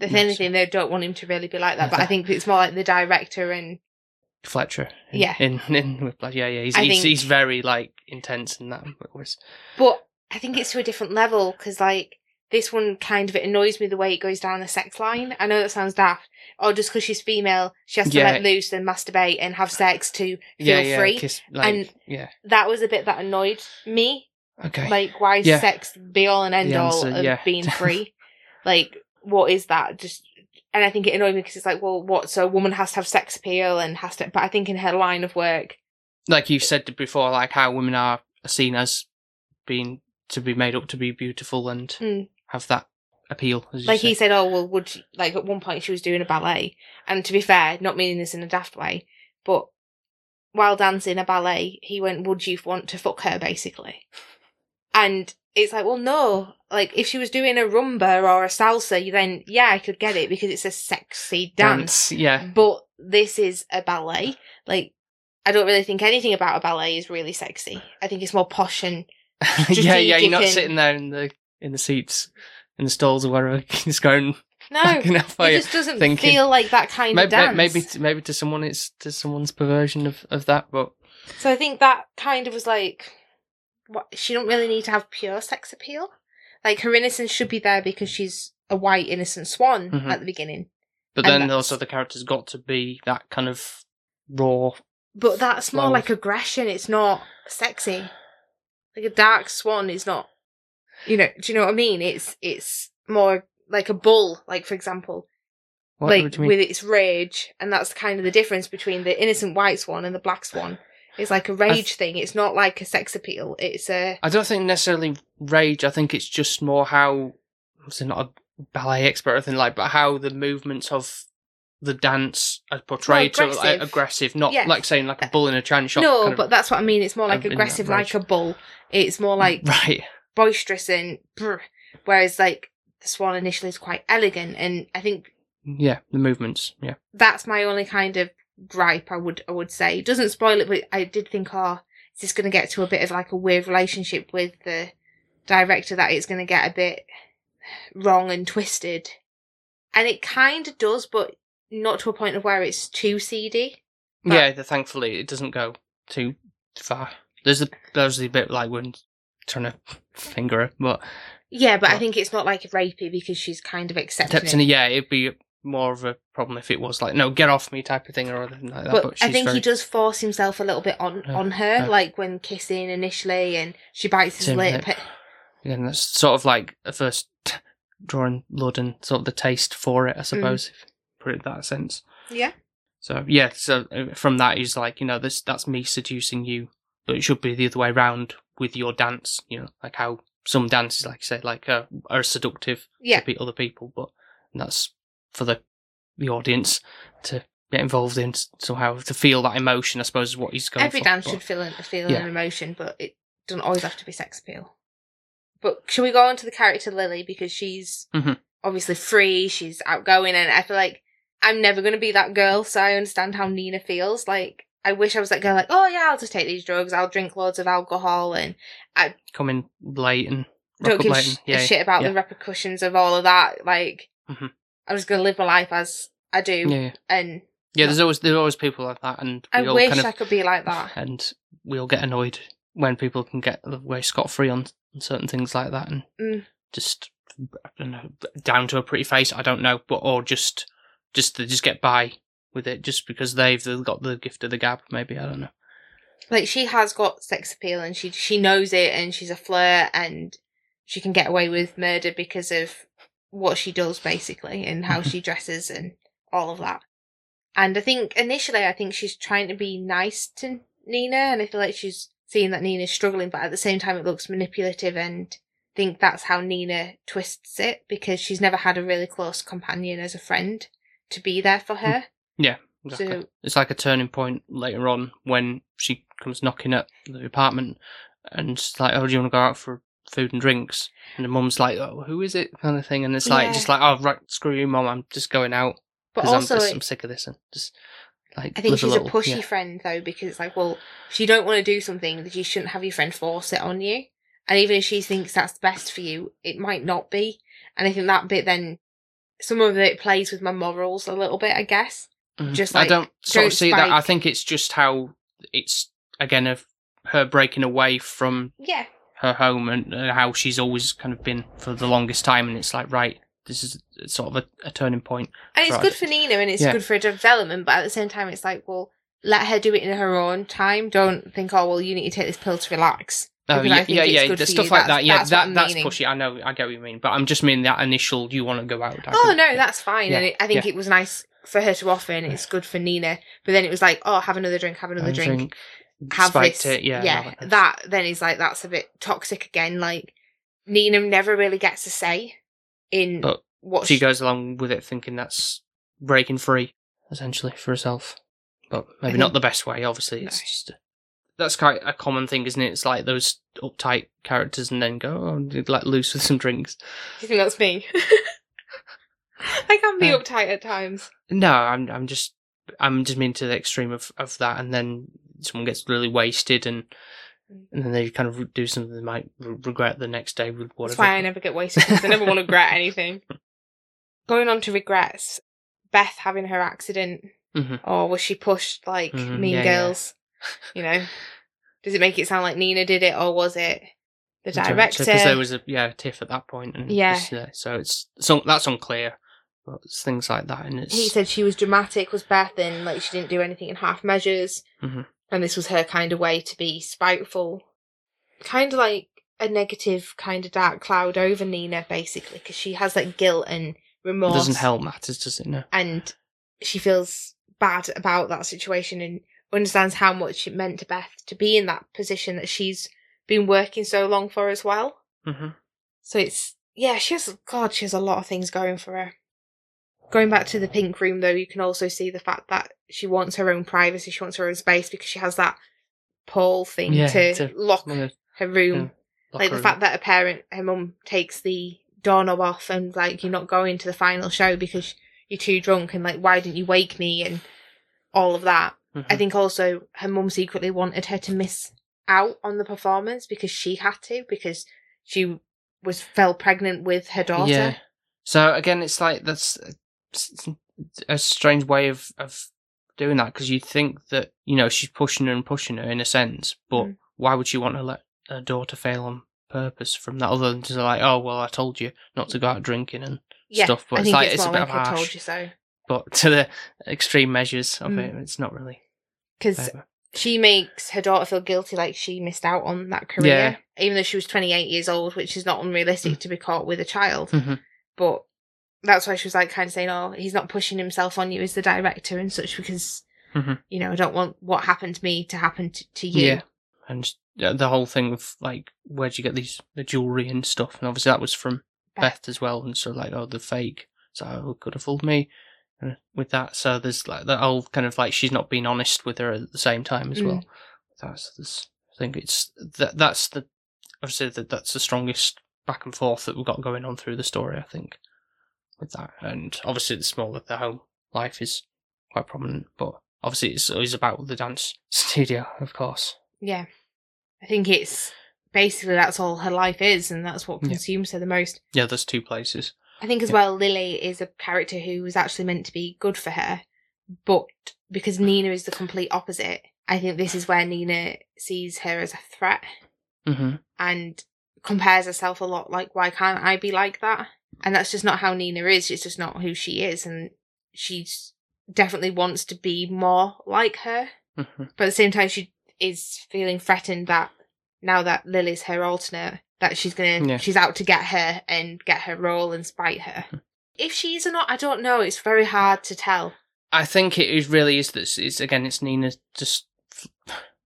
Speaker 2: If anything, they don't want him to really be like that. But I think it's more like the director and
Speaker 1: Fletcher. In,
Speaker 2: Yeah.
Speaker 1: In in Whiplash, yeah, yeah. He's he's,
Speaker 2: think-
Speaker 1: he's very like intense in that. Whereas-
Speaker 2: But I think it's to a different level because, like, this one kind of it annoys me the way it goes down the sex line. I know that sounds daft. Or just because she's female, she has to
Speaker 1: Yeah.
Speaker 2: let loose and masturbate and have sex to feel
Speaker 1: Yeah, yeah.
Speaker 2: free.
Speaker 1: Kiss, like,
Speaker 2: And-
Speaker 1: yeah.
Speaker 2: That was a bit that annoyed me.
Speaker 1: Okay.
Speaker 2: Like, why is sex be all and end all of being free? like, what is that? Just. And I think it annoyed me because it's like, well, what? So a woman has to have sex appeal and has to. But I think in her line of work,
Speaker 1: like you said before, like how women are seen as being to be made up to be beautiful and
Speaker 2: Mm.
Speaker 1: have that appeal.
Speaker 2: Like he said, oh well, would she, like at one point she was doing a ballet, and to be fair, not meaning this in a daft way, but while dancing a ballet, he went, "Would you want to fuck her?" Basically, and it's like, well, no. Like if she was doing a rumba or a salsa, you then yeah, I could get it because it's a sexy dance.
Speaker 1: Yeah.
Speaker 2: But this is a ballet. Like I don't really think anything about a ballet is really sexy. I think it's more posh and
Speaker 1: yeah, yeah. You're not
Speaker 2: and-
Speaker 1: sitting there in the in the seats in the stalls or wherever, just going
Speaker 2: no.
Speaker 1: back and forth.
Speaker 2: It just doesn't
Speaker 1: thinking-
Speaker 2: feel like that kind
Speaker 1: maybe,
Speaker 2: of dance.
Speaker 1: maybe maybe to someone it's to someone's perversion of, of that, but
Speaker 2: So I think that kind of was like, what she don't really need to have pure sex appeal. Like her innocence should be there because she's a white innocent swan
Speaker 1: Mhm.
Speaker 2: at the beginning.
Speaker 1: but
Speaker 2: And
Speaker 1: then
Speaker 2: that's-
Speaker 1: also the character's got to be that kind of raw.
Speaker 2: But that's more
Speaker 1: Flow.
Speaker 2: like aggression. It's not sexy. Like a dark swan is not. You know? Do you know what I mean? It's it's more like a bull. Like for example,
Speaker 1: What,
Speaker 2: like
Speaker 1: what do you mean?
Speaker 2: with its rage, and that's kind of the difference between the innocent white swan and the black swan. It's like a rage thing. It's not like a sex appeal. It's a
Speaker 1: I don't think necessarily rage. I think it's just more how. I'm not a ballet expert or anything like, but how the movements of the dance are portrayed to like,
Speaker 2: aggressive.
Speaker 1: aggressive, not
Speaker 2: Yeah.
Speaker 1: like saying like a bull in a china shop.
Speaker 2: no,
Speaker 1: kind of-
Speaker 2: but that's what I mean. It's more like aggressive, like a bull. It's more mm, like
Speaker 1: right.
Speaker 2: boisterous and brr, whereas like the swan initially is quite elegant, and I think
Speaker 1: Yeah, the movements. Yeah,
Speaker 2: that's my only kind of gripe. I would I would say it doesn't spoil it, but I did think, oh, is this going to get to a bit of like a weird relationship with the director that it's going to get a bit wrong and twisted, and it kind of does, but not to a point of where it's too seedy. But-
Speaker 1: yeah. The, thankfully, it doesn't go too far. There's a there's a bit like when trying to finger her, but
Speaker 2: Yeah, but I think it's not like rapey because she's kind of accepting it.
Speaker 1: yeah, it'd be more of a problem if it was like no, get off me type of thing or anything like that.
Speaker 2: But,
Speaker 1: But,
Speaker 2: I think
Speaker 1: very
Speaker 2: he does force himself a little bit on
Speaker 1: Yeah,
Speaker 2: on her,
Speaker 1: yeah.
Speaker 2: like when kissing initially, and she bites his lip.
Speaker 1: lip. Yeah, and that's sort of like a first drawing blood and sort of the taste for it, I suppose, if you put it in that sense.
Speaker 2: Yeah,
Speaker 1: So yeah, so uh, from that he's like, you know, this that's me seducing you, but it should be the other way around with your dance. You know, like how some dances, like you say, like uh, are seductive
Speaker 2: yeah.
Speaker 1: to other people, but that's for the the audience to get involved in somehow to feel that emotion. I suppose is what he's going
Speaker 2: Every
Speaker 1: for.
Speaker 2: dance
Speaker 1: but-
Speaker 2: should feel an, feel
Speaker 1: Yeah.
Speaker 2: an emotion, but it doesn't always have to be sex appeal. But should we go on to the character Lily because she's
Speaker 1: Mhm.
Speaker 2: obviously free, she's outgoing, and I feel like I'm never going to be that girl, so I understand how Nina feels. Like I wish I was that girl, like oh yeah, I'll just take these drugs, I'll drink loads of alcohol, and I
Speaker 1: come in late and
Speaker 2: don't give
Speaker 1: late
Speaker 2: sh-
Speaker 1: and-
Speaker 2: a shit about
Speaker 1: yeah.
Speaker 2: the repercussions of all of that. Like
Speaker 1: Mhm.
Speaker 2: I'm just going to live my life as I do,
Speaker 1: yeah, yeah.
Speaker 2: and
Speaker 1: Yeah, there's always there's always people like that, and
Speaker 2: I
Speaker 1: all
Speaker 2: wish
Speaker 1: kind of
Speaker 2: I could be like that.
Speaker 1: and we all get annoyed when people can get away scot free on on certain things like that, and
Speaker 2: Mm.
Speaker 1: just I don't know down to a pretty face. I don't know, but or just just to just get by with it just because they've, they've got the gift of the gab. Maybe I don't know.
Speaker 2: like she has got sex appeal and she she knows it and she's a flirt and she can get away with murder because of what she does basically and how she dresses and all of that. And I think initially I think she's trying to be nice to Nina and I feel like she's seeing that Nina's struggling but at the same time it looks manipulative and I think that's how Nina twists it because she's never had a really close companion as a friend to be there for mm. her.
Speaker 1: Yeah, Exactly.
Speaker 2: So
Speaker 1: It's like a turning point later on when she comes knocking at the apartment and it's like, "Oh, do you want to go out for food and drinks?" And the mum's like, "Oh, who is it?" kind of thing, and it's like
Speaker 2: Yeah.
Speaker 1: just like, "Oh, right, screw you, mum, I'm just going out."
Speaker 2: But
Speaker 1: because I'm,
Speaker 2: also,
Speaker 1: just- I'm sick of this and just like
Speaker 2: I think
Speaker 1: live
Speaker 2: she's
Speaker 1: little,
Speaker 2: a pushy
Speaker 1: yeah.
Speaker 2: friend though, because it's like, well, if you don't want to do something, that you shouldn't have your friend force it on you. And even if she thinks that's the best for you, it might not be. And I think that bit then, some of it plays with my morals a little bit, I guess.
Speaker 1: Mhm.
Speaker 2: just
Speaker 1: I
Speaker 2: like,
Speaker 1: don't sort of
Speaker 2: don't
Speaker 1: see that. I
Speaker 2: spike.
Speaker 1: think it's just how it's again of her breaking away from
Speaker 2: Yeah.
Speaker 1: Her home and uh, how she's always kind of been for the longest time, and it's like right, this is sort of a, a turning point.
Speaker 2: And it's good for Nina and it's
Speaker 1: Yeah.
Speaker 2: good for her development, but at the same time, it's like, well, let her do it in her own time. Don't think, oh, well, you need to take this pill to relax.
Speaker 1: Oh yeah,
Speaker 2: think
Speaker 1: yeah,
Speaker 2: it's
Speaker 1: yeah.
Speaker 2: good
Speaker 1: The
Speaker 2: for
Speaker 1: stuff
Speaker 2: you.
Speaker 1: like
Speaker 2: That's-
Speaker 1: that. Yeah,
Speaker 2: that's
Speaker 1: that that's pushy. I know. I get what you mean, but I'm just meaning that initial. You want to go out? I
Speaker 2: Oh
Speaker 1: can-
Speaker 2: no, that's fine.
Speaker 1: Yeah,
Speaker 2: And it, I think
Speaker 1: yeah.
Speaker 2: it was nice for her to offer, and it's good for Nina. But then it was like, oh, have another drink, have another drink,
Speaker 1: think
Speaker 2: have
Speaker 1: spiked
Speaker 2: this.
Speaker 1: it. Yeah,
Speaker 2: yeah. That then is like that's a bit toxic again. Like Nina never really gets a say in
Speaker 1: But
Speaker 2: what
Speaker 1: she goes along with it thinking that's breaking free essentially for herself but maybe not the best way obviously it's
Speaker 2: No.
Speaker 1: just that's quite a common thing isn't it it's like those uptight characters and then go oh let loose with some drinks
Speaker 2: you think that's me? I can be
Speaker 1: Uh,
Speaker 2: uptight at times.
Speaker 1: no i'm i'm just i'm just mean to the extreme of of that and then someone gets really wasted and and then they kind of do something they might re- regret the next day with whatever
Speaker 2: That's why I never get wasted because I never want to regret anything. Going on to regrets, Beth having her accident,
Speaker 1: Mhm.
Speaker 2: or was she pushed like
Speaker 1: Mhm,
Speaker 2: Mean
Speaker 1: yeah, yeah.
Speaker 2: Girls? You know, does it make it sound like Nina did it, or was it the director?
Speaker 1: because there was a yeah tiff at that point and
Speaker 2: Yeah.
Speaker 1: it's, uh, so it's so that's unclear but it's things like that and it's
Speaker 2: he said she was dramatic, was Beth, and like she didn't do anything in half measures,
Speaker 1: Mhm.
Speaker 2: And this was her kind of way to be spiteful, kind of like a negative, kind of dark cloud over Nina, basically, because she has that guilt and remorse.
Speaker 1: it doesn't help matters does it no
Speaker 2: and she feels bad about that situation and understands how much it meant to Beth to be in that position that she's been working so long for as well.
Speaker 1: hmm
Speaker 2: So it's yeah, she has God, she has a lot of things going for her. Going back to the pink room though, you can also see the fact that she wants her own privacy, she wants her own space because she has that pole thing
Speaker 1: Yeah,
Speaker 2: to,
Speaker 1: to-
Speaker 2: lock her room. like the
Speaker 1: locker
Speaker 2: fact that her parent, her mum takes the doorknob off and like you're not going to the final show because you're too drunk and like why didn't you wake me and all of that.
Speaker 1: room.
Speaker 2: I
Speaker 1: mm-hmm.
Speaker 2: think also her mum secretly wanted her to miss out on the performance because she had to because she was fell pregnant with her daughter.
Speaker 1: Yeah. So again, it's like that's a strange way of of doing that because you think that you know she's pushing her and pushing her in a sense, but
Speaker 2: Mm.
Speaker 1: why would she want to let her daughter fail on purpose from that other than to like, oh well, I told you not to go out drinking and
Speaker 2: Yeah,
Speaker 1: stuff, but
Speaker 2: I
Speaker 1: it's
Speaker 2: think
Speaker 1: like
Speaker 2: it's,
Speaker 1: it's a bit
Speaker 2: like
Speaker 1: of
Speaker 2: I told
Speaker 1: harsh.
Speaker 2: you so
Speaker 1: but to the extreme measures of
Speaker 2: Mm.
Speaker 1: it, it's not really.
Speaker 2: because she makes her daughter feel guilty like she missed out on that career
Speaker 1: Yeah.
Speaker 2: even though she was 28 years old which is not unrealistic to be caught with a child
Speaker 1: Mhm.
Speaker 2: but that's why she was like kind of saying oh he's not pushing himself on you as the director and such because
Speaker 1: Mhm.
Speaker 2: you know i don't want what happened to me to happen to, to you
Speaker 1: Yeah. And uh, the whole thing of like, where'd you get these the jewelry and stuff? And obviously that was from
Speaker 2: Beth.
Speaker 1: Beth as well. And so like, oh, the fake. So oh, could have fooled me uh, with that. So there's like that whole kind of like she's not being honest with her at the same time as
Speaker 2: Mm.
Speaker 1: well. That's this. I think it's that. That's the obviously that that's the strongest back and forth that we've got going on through the story. I think with that, and obviously the smaller the home life is quite prominent, but obviously it's always about the dance studio, of course.
Speaker 2: yeah i think it's basically that's all her life is and that's what
Speaker 1: Yeah.
Speaker 2: consumes her the most
Speaker 1: Yeah, there's two places.
Speaker 2: I think as
Speaker 1: Yeah.
Speaker 2: well, Lily is a character who was actually meant to be good for her, but because Nina is the complete opposite, I think this is where Nina sees her as a threat
Speaker 1: Mm-hmm.
Speaker 2: and compares herself a lot. Like, why can't I be like that? And that's just not how Nina is. It's just not who she is, and she's definitely wants to be more like her.
Speaker 1: Mm-hmm.
Speaker 2: But at the same time, she is feeling threatened that now that Lily's her alternate, that she's gonna
Speaker 1: Yeah.
Speaker 2: she's out to get her and get her role and spite her. if she is or not, I don't know. It's very hard to tell.
Speaker 1: I think it is really is this. It's again, it's Nina just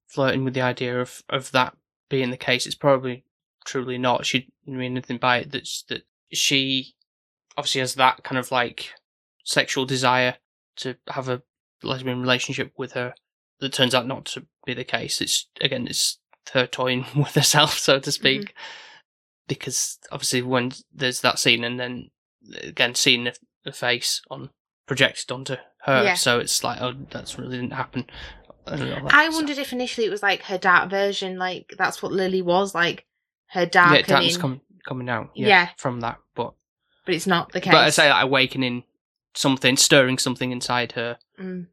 Speaker 1: flirting with the idea of of that being the case. It's probably truly not. She didn't mean anything by it. That's that she obviously has that kind of like sexual desire to have a lesbian relationship with her. That turns out not to be the case. It's again, it's her toying with herself, so to mm-hmm. speak. Because obviously, when there's that scene, and then again seeing the, the face on projected onto her.
Speaker 2: Yeah.
Speaker 1: So it's like, oh, that's really didn't happen. That,
Speaker 2: I
Speaker 1: so-
Speaker 2: wondered if initially it was like her dark version, like that's what Lily was like, her
Speaker 1: Yeah, that's com- coming out. Yeah,
Speaker 2: Yeah.
Speaker 1: From that, but
Speaker 2: but it's not the case.
Speaker 1: but I say like awakening something, stirring something inside her
Speaker 2: Mm.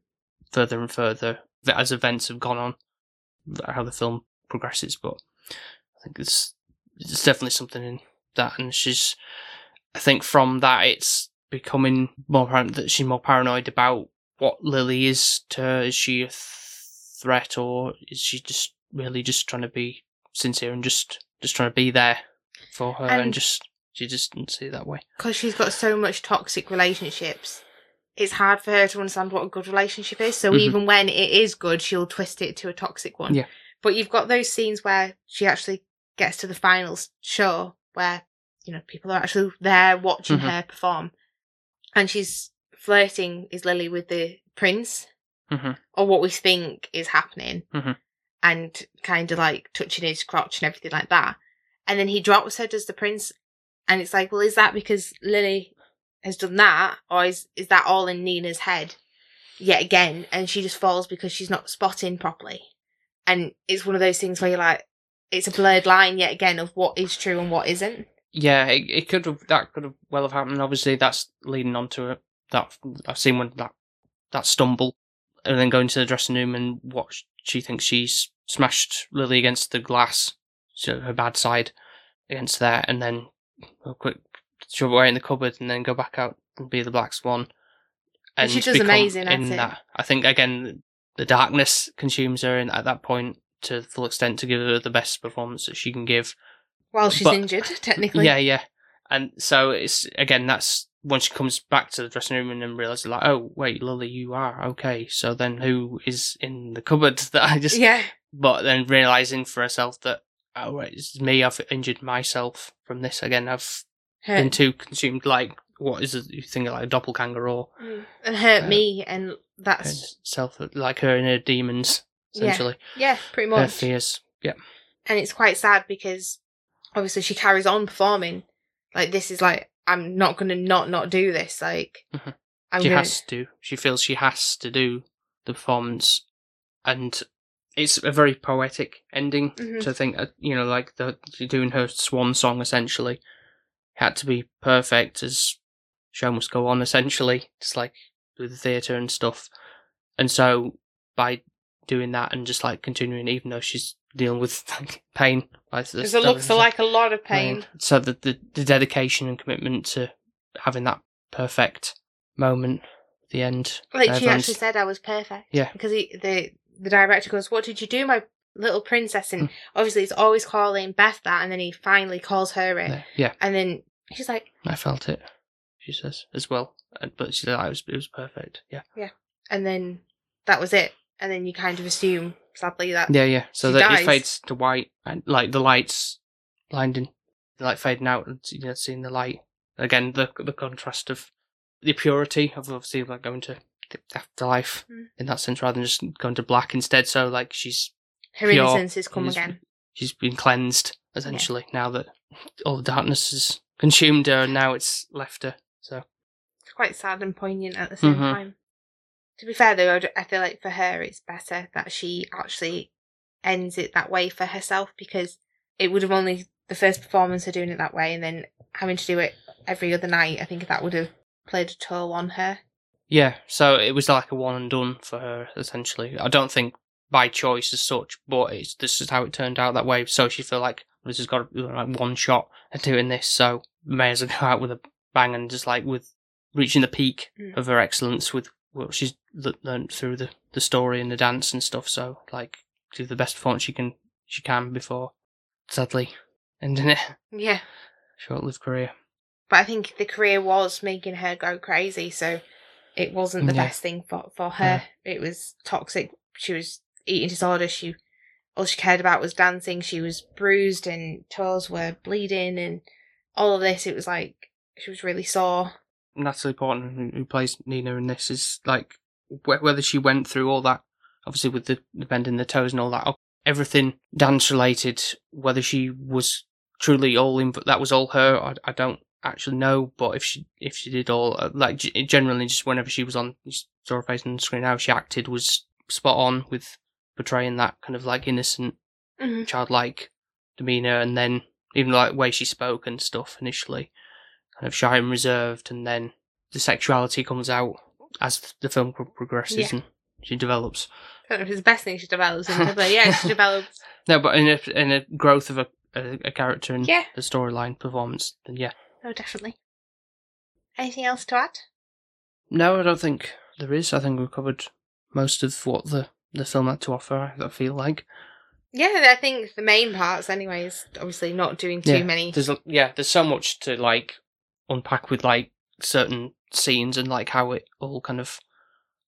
Speaker 1: further and further as events have gone on. How the film progresses, but I think it's it's definitely something in that, and she's. I think from that it's becoming more apparent that she's more paranoid about what Lily is to her. Is she a th- threat, or is she just really just trying to be sincere and just just trying to be there for her, and,
Speaker 2: And-
Speaker 1: just she just didn't see it that way.
Speaker 2: because she's got so much toxic relationships it's hard for her to understand what a good relationship is so
Speaker 1: Mhm.
Speaker 2: even when it is good she'll twist it to a toxic one
Speaker 1: Yeah.
Speaker 2: but you've got those scenes where she actually gets to the finals show where you know people are actually there watching
Speaker 1: Mhm.
Speaker 2: her perform and she's flirting is lily with the prince
Speaker 1: Mhm.
Speaker 2: or what we think is happening
Speaker 1: Mhm.
Speaker 2: and kind of like touching his crotch and everything like that and then he drops her does the prince. And it's like well is that because lily has done that or is is that all in nina's head yet again? And she just falls because she's not spotting properly. And it's one of those things where you're like it's a blurred line yet again of what is true and what isn't.
Speaker 1: Yeah, it, it could have that could have well have happened. Obviously, that's leading on to it. That I've seen when that that stumble, and then going to the dressing room and what she thinks she's smashed Lily against the glass, so her bad side against there, and then a quick shove it away in the cupboard, and then go back out and be the Black Swan.
Speaker 2: And she does amazing
Speaker 1: in
Speaker 2: it.
Speaker 1: that. I think again the darkness consumes her, and at that point to the full extent to give her the best performance that she can give.
Speaker 2: while she's
Speaker 1: But-
Speaker 2: injured technically
Speaker 1: Yeah, yeah. And so it's again that's when she comes back to the dressing room and then realizes like, oh wait, Lily, you are okay. So then who is in the cupboard that I just?
Speaker 2: yeah
Speaker 1: But then realizing for herself that oh it's me. I've injured myself from this again. I've
Speaker 2: hurt,
Speaker 1: been too consumed. Like what is it? You think like a doppelganger or
Speaker 2: Mm. and hurt
Speaker 1: Uh,
Speaker 2: me and that's
Speaker 1: self like her and her demons essentially
Speaker 2: yeah pretty much her
Speaker 1: fears. Yeah.
Speaker 2: and it's quite sad because obviously she carries on performing like this is like i'm not gonna not not do this like
Speaker 1: Mhm.
Speaker 2: i'm
Speaker 1: she
Speaker 2: gonna
Speaker 1: has to. She feels she has to do the performance, and it's a very poetic ending
Speaker 2: Mhm.
Speaker 1: to think. uh, You know, like the doing her swan song essentially had to be perfect as show must go on. Essentially, just like with the theatre and stuff, and so by doing that and just like continuing, even though she's dealing with like, pain, like
Speaker 2: because it looks like a lot of pain
Speaker 1: so the, the the dedication and commitment to having that perfect moment the end.
Speaker 2: like she actually said i was perfect
Speaker 1: Yeah.
Speaker 2: because he, the the director goes what did you do my little princess and
Speaker 1: Mm.
Speaker 2: obviously he's always calling beth that and then he finally calls her it
Speaker 1: Yeah,
Speaker 2: and then she's like
Speaker 1: I felt it. She says as well, And- but she said "I was it was perfect. Yeah, Yeah.
Speaker 2: and then that was it and then you kind of assume sadly that
Speaker 1: yeah, yeah. So that
Speaker 2: dies.
Speaker 1: it fades to white and like the lights blinding, the light fading out, and you know, seeing the light again. The the contrast of the purity of obviously like going to the afterlife
Speaker 2: Mm.
Speaker 1: in that sense, rather than just going to black instead. So like she's
Speaker 2: her
Speaker 1: pure
Speaker 2: innocence has come again
Speaker 1: she's been cleansed essentially now that all the darkness has consumed her and now it's left her. So
Speaker 2: it's quite sad and poignant at the same
Speaker 1: Mhm.
Speaker 2: time. To be fair, though, I feel like for her it's better that she actually ends it that way for herself because it would have only the first performance her doing it that way and then having to do it every other night. I think that would have played a toll on her.
Speaker 1: Yeah, so it was like a one and done for her essentially. I don't think by choice as such, but it's this is how it turned out that way. So she felt like this has got like one shot at doing this, so may as well go out with a bang and just like with reaching the peak
Speaker 2: Mm.
Speaker 1: of her excellence with what she's learned through the the story and the dance and stuff. So like do the best performance she can she can before sadly ending it.
Speaker 2: Yeah,
Speaker 1: Short lived career.
Speaker 2: but I think the career was making her go crazy, so it wasn't the
Speaker 1: Yeah.
Speaker 2: best thing for for her. It was toxic. She was eating disorder. She all she cared about was dancing. She was bruised and toes were bleeding and all of this. It was like she was really sore.
Speaker 1: Natalie Portman, who- who plays Nina in this, is like wh- whether she went through all that, obviously with the, the bending the toes and all that, everything dance related. Whether she was truly all in, that was all her. I, I don't actually know, but if she if she did all uh, like generally just whenever she was on, you saw her face on the screen, how she acted was spot on with portraying that kind of like innocent,
Speaker 2: Mhm.
Speaker 1: childlike demeanor, and then even like the way she spoke and stuff initially, kind of shy and reserved, and then the sexuality comes out as the film progresses
Speaker 2: Yeah.
Speaker 1: and she develops.
Speaker 2: I don't know if it's the best thing she develops it, but yeah, she develops.
Speaker 1: No, but in a in a growth of a a, a character and
Speaker 2: Yeah.
Speaker 1: the storyline performance, then yeah.
Speaker 2: Oh, definitely. Anything else to add?
Speaker 1: No, I don't think there is. I think we've covered most of what the the film had to offer. I feel like.
Speaker 2: Yeah, I think the main parts, anyways. Obviously, not doing too
Speaker 1: yeah,
Speaker 2: many.
Speaker 1: There's yeah, there's so much to like unpack with like certain scenes and like how it all kind of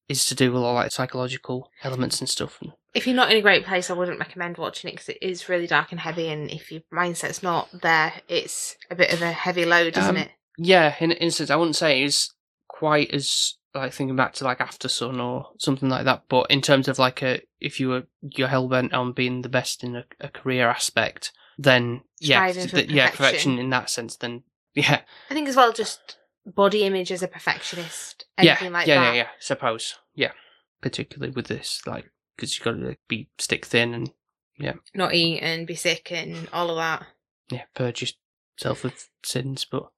Speaker 1: is to do with all like psychological elements and stuff. And
Speaker 2: If you're not in a great place, I wouldn't recommend watching it because it is really dark and heavy. And if your mindset's not there, it's a bit of a heavy load, isn't
Speaker 1: Um,
Speaker 2: it?
Speaker 1: yeah, in an instance, I wouldn't say it's quite as like thinking back to like Aftersun or something like that. But in terms of like a if you were you're hell bent on being the best in a, a career aspect, then yeah, th- yeah,
Speaker 2: perfection.
Speaker 1: perfection in that sense. Then yeah,
Speaker 2: I think as well, just body image as a perfectionist,
Speaker 1: yeah,
Speaker 2: anything like
Speaker 1: yeah,
Speaker 2: that.
Speaker 1: yeah, yeah. Suppose, yeah, particularly with this, like because you've got to be stick thin and yeah.
Speaker 2: Not eat and be sick and all of that.
Speaker 1: yeah, purge yourself of sins. But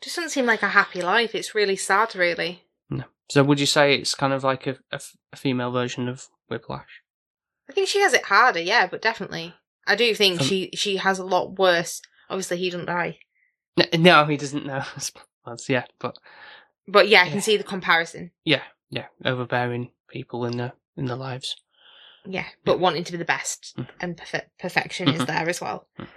Speaker 2: Just doesn't seem like a happy life. It's really sad, really.
Speaker 1: no. So would you say it's kind of like a, a f- a female version of Whiplash?
Speaker 2: I think she has it harder, yeah, but definitely. I do think she she has a lot worse. Obviously, he doesn't die.
Speaker 1: N- No, he doesn't know. That's- yeah, but
Speaker 2: But yeah, I can
Speaker 1: Yeah.
Speaker 2: see the comparison.
Speaker 1: yeah, yeah, overbearing people in their in their lives.
Speaker 2: Yeah, but wanting to be the best
Speaker 1: Mm.
Speaker 2: and perfe- perfection is
Speaker 1: Mhm.
Speaker 2: there as well.
Speaker 1: Mm.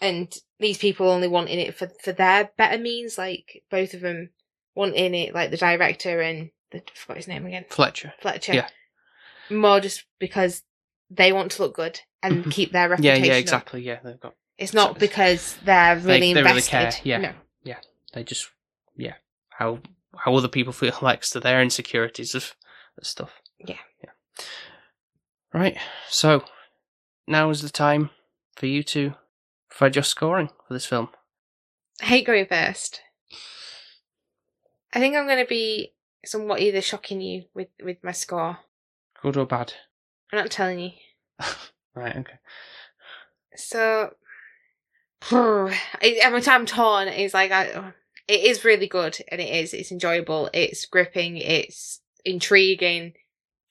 Speaker 2: And these people only wanting it for for their better means, like both of them wanting it, like the director and the I forgot his name again,
Speaker 1: Fletcher.
Speaker 2: Fletcher.
Speaker 1: Yeah.
Speaker 2: More just because they want to look good and
Speaker 1: Mhm.
Speaker 2: keep their reputation.
Speaker 1: yeah,
Speaker 2: up.
Speaker 1: exactly. Yeah, they've got.
Speaker 2: It's not because they're
Speaker 1: They-
Speaker 2: really
Speaker 1: they really
Speaker 2: invested.
Speaker 1: care, yeah.
Speaker 2: No.
Speaker 1: They just yeah how how other people feel like to their insecurities of, of stuff.
Speaker 2: Yeah.
Speaker 1: Yeah. Right. So now is the time for you to provide your scoring for this film.
Speaker 2: I hate going first. I think I'm going to be somewhat either shocking you with, with my score.
Speaker 1: Good or bad?
Speaker 2: I'm not telling you.
Speaker 1: right. Okay.
Speaker 2: So, I- every time I'm torn, it's like I, it is really good, and it is. It's enjoyable. It's gripping. It's intriguing.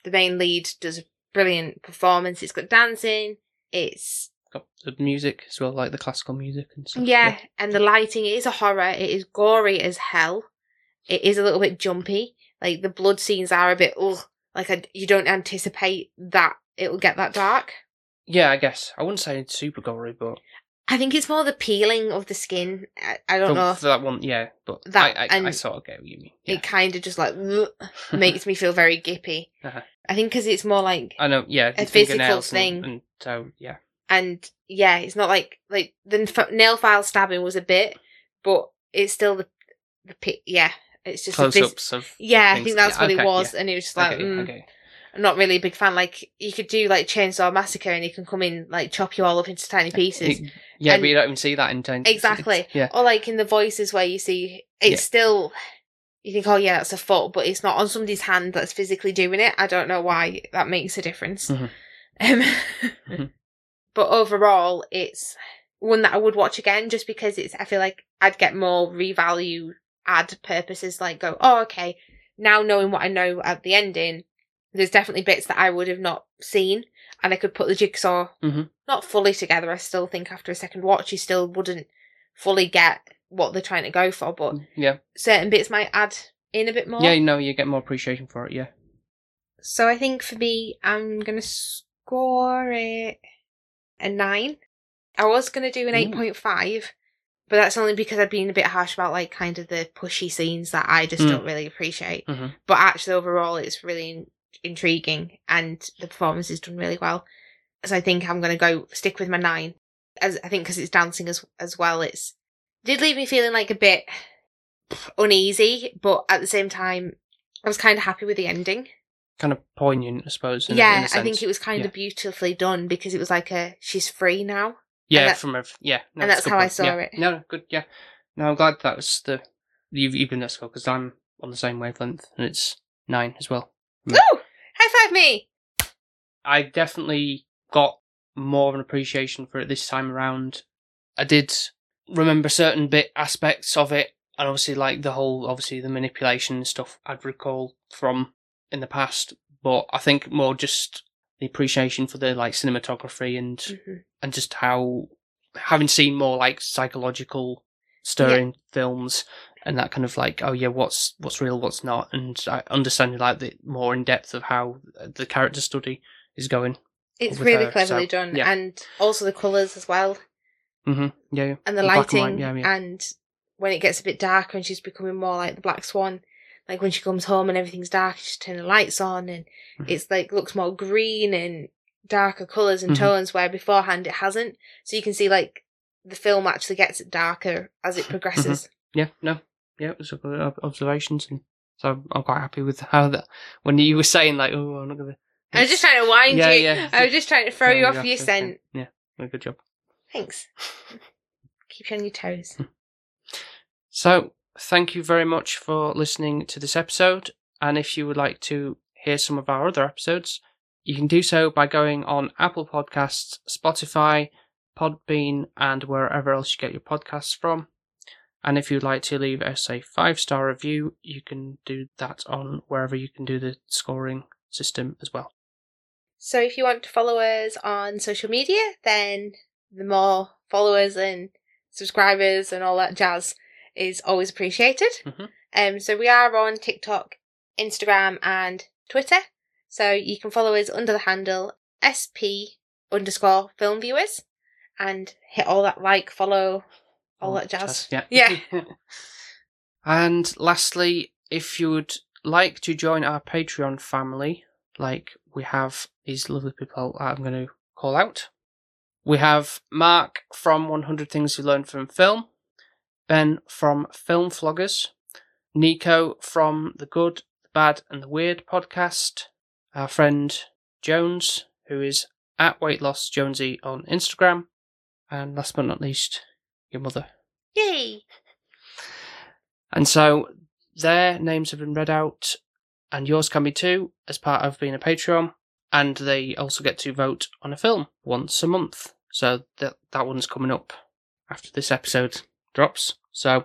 Speaker 2: The main lead does a brilliant performance. It's got dancing. It's
Speaker 1: Got the music as well, like the classical music and stuff.
Speaker 2: yeah, and the lighting. It is a horror. It is gory as hell. It is a little bit jumpy. Like the blood scenes are a bit ugh. Like I, you don't anticipate that it'll get that dark.
Speaker 1: Yeah, I guess I wouldn't say it's super gory, but
Speaker 2: I think it's more the peeling of the skin. I, I don't
Speaker 1: for,
Speaker 2: know.
Speaker 1: for that one, yeah. But
Speaker 2: That-
Speaker 1: I, I,
Speaker 2: and
Speaker 1: I sort of get what you mean. Yeah.
Speaker 2: It kind of just like makes me feel very gippy.
Speaker 1: Uh-huh.
Speaker 2: I think because it's more like,
Speaker 1: I know, yeah,
Speaker 2: a physical thing.
Speaker 1: and, and so yeah,
Speaker 2: and yeah, it's not like like the f- nail file stabbing was a bit, but it's still the the pi- yeah. It's just a
Speaker 1: close ups of
Speaker 2: Yeah, I think that's
Speaker 1: Yeah,
Speaker 2: what
Speaker 1: okay,
Speaker 2: it was,
Speaker 1: yeah.
Speaker 2: and it was just like,
Speaker 1: okay,
Speaker 2: mm,
Speaker 1: okay.
Speaker 2: I'm not really a big fan. Like you could do like Chainsaw Massacre, and you can come in like chop you all up into tiny pieces,
Speaker 1: It- yeah,
Speaker 2: And-
Speaker 1: but you don't even see that in ten.
Speaker 2: Exactly.
Speaker 1: Yeah,
Speaker 2: or like in the voices where you see it's
Speaker 1: Yeah.
Speaker 2: still. You think, oh yeah, that's a foot, but it's not on somebody's hand that's physically doing it. I don't know why that makes a difference.
Speaker 1: Mhm.
Speaker 2: Um,
Speaker 1: Mhm.
Speaker 2: But overall, it's one that I would watch again, just because it's. I feel like I'd get more revalue add purposes. Like, go, oh okay, now knowing what I know at the ending, there's definitely bits that I would have not seen, and I could put the jigsaw
Speaker 1: Mhm.
Speaker 2: not fully together. I still think after a second watch, you still wouldn't fully get what they're trying to go for, but
Speaker 1: yeah,
Speaker 2: certain bits might add in a bit more.
Speaker 1: yeah. You know, you get more appreciation for it. Yeah,
Speaker 2: So I think for me, I'm gonna score it a nine. I was gonna do an
Speaker 1: Ooh.
Speaker 2: eight point five, but that's only because I've been a bit harsh about like kind of the pushy scenes that I just
Speaker 1: Mm.
Speaker 2: don't really appreciate.
Speaker 1: Mhm.
Speaker 2: But actually, overall, it's really in- intriguing and the performance is done really well. So I think I'm gonna go stick with my nine. As I think because it's dancing as as well, it's did leave me feeling like a bit uneasy, but at the same time, I was kind of happy with the ending.
Speaker 1: kind of poignant, I suppose. in a- in
Speaker 2: yeah, I think it was kind
Speaker 1: Yeah.
Speaker 2: of beautifully done because it was like a she's free now.
Speaker 1: Yeah,
Speaker 2: that-
Speaker 1: from a yeah, no,
Speaker 2: and that's how I saw
Speaker 1: Yeah.
Speaker 2: it.
Speaker 1: No, no, good. Yeah, No, I'm glad that was the you've you've been at school because I'm on the same wavelength and it's nine as well. Mm.
Speaker 2: Woo! High five me!
Speaker 1: I definitely got more of an appreciation for it this time around. I did remember certain bit aspects of it, and obviously like the whole obviously the manipulation and stuff I'd recall from in the past, but I think more just the appreciation for the like cinematography and
Speaker 2: Mhm.
Speaker 1: and just how having seen more like psychological stirring films and that kind of like oh yeah what's what's real what's not and I understanding like the more in depth of how the character study is going
Speaker 2: It's really
Speaker 1: her,
Speaker 2: cleverly
Speaker 1: so,
Speaker 2: done,
Speaker 1: yeah.
Speaker 2: and also the colours as well,
Speaker 1: hmm yeah, yeah.
Speaker 2: and the
Speaker 1: and white,
Speaker 2: lighting,
Speaker 1: yeah, yeah.
Speaker 2: and when it gets a bit darker and she's becoming more like the Black Swan, like when she comes home and everything's dark, she's turning the lights on, and
Speaker 1: Mhm.
Speaker 2: it's like looks more green and darker colours and
Speaker 1: Mhm.
Speaker 2: tones where beforehand it hasn't. So you can see like the film actually gets darker as it progresses.
Speaker 1: yeah no yeah it was a good observations and so I'm quite happy with how that when you were saying like oh I'm not gonna
Speaker 2: I was just trying to wind
Speaker 1: Yeah,
Speaker 2: you.
Speaker 1: yeah.
Speaker 2: I was just trying to throw you off your scent.
Speaker 1: yeah good job
Speaker 2: Thanks. Keep you on your toes. Hmm.
Speaker 1: So, thank you very much for listening to this episode. And if you would like to hear some of our other episodes, you can do so by going on Apple Podcasts, Spotify, Podbean, and wherever else you get your podcasts from. And if you'd like to leave us a five star review, you can do that on wherever you can do the scoring system as well.
Speaker 2: So if you want to follow us on social media, then the more followers and subscribers and all that jazz is always appreciated.
Speaker 1: Mhm.
Speaker 2: Um, so we are on TikTok, Instagram, and Twitter. So you can follow us under the handle SP underscore film viewers and hit all that like, follow, all that jazz.
Speaker 1: Yeah.
Speaker 2: Yeah.
Speaker 1: and lastly, if you would like to join our Patreon family, like we have these lovely people I'm going to call out. We have Mark from 100 Things You Learned from Film, Ben from Film Floggers, Nico from the Good, the Bad, and the Weird podcast, our friend Jones, who is at Weight Loss Jonesy on Instagram, and last but not least, your mother.
Speaker 2: Yay!
Speaker 1: And so their names have been read out, and yours can be too, as part of being a Patreon. And they also get to vote on a film once a month. So that that one's coming up after this episode drops. So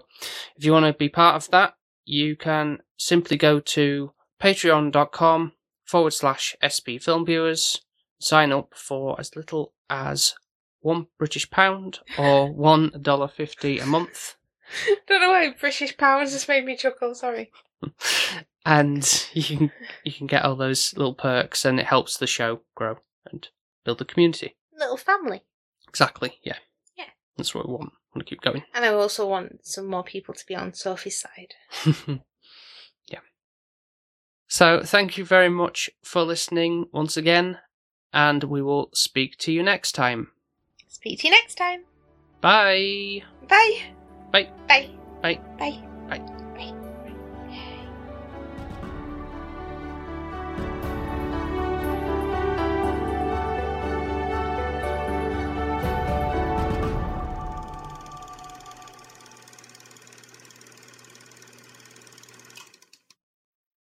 Speaker 1: if you want to be part of that, you can simply go to patreon.com forward slash SP Film Viewers, sign up for as little as one British pound or one dollar fifty a month.
Speaker 2: Don't know why British pounds just made me chuckle. Sorry.
Speaker 1: and you can you can get all those little perks, and it helps the show grow and build the community.
Speaker 2: Little family.
Speaker 1: Exactly, yeah,
Speaker 2: Yeah.
Speaker 1: That's what we want. I want to keep going.
Speaker 2: And I also want some more people to be on Sophie's side.
Speaker 1: yeah. So thank you very much for listening once again, and we will speak to you next time.
Speaker 2: Speak to you next time.
Speaker 1: Bye.
Speaker 2: Bye.
Speaker 1: Bye.
Speaker 2: Bye.
Speaker 1: Bye.
Speaker 2: Bye.
Speaker 1: Bye.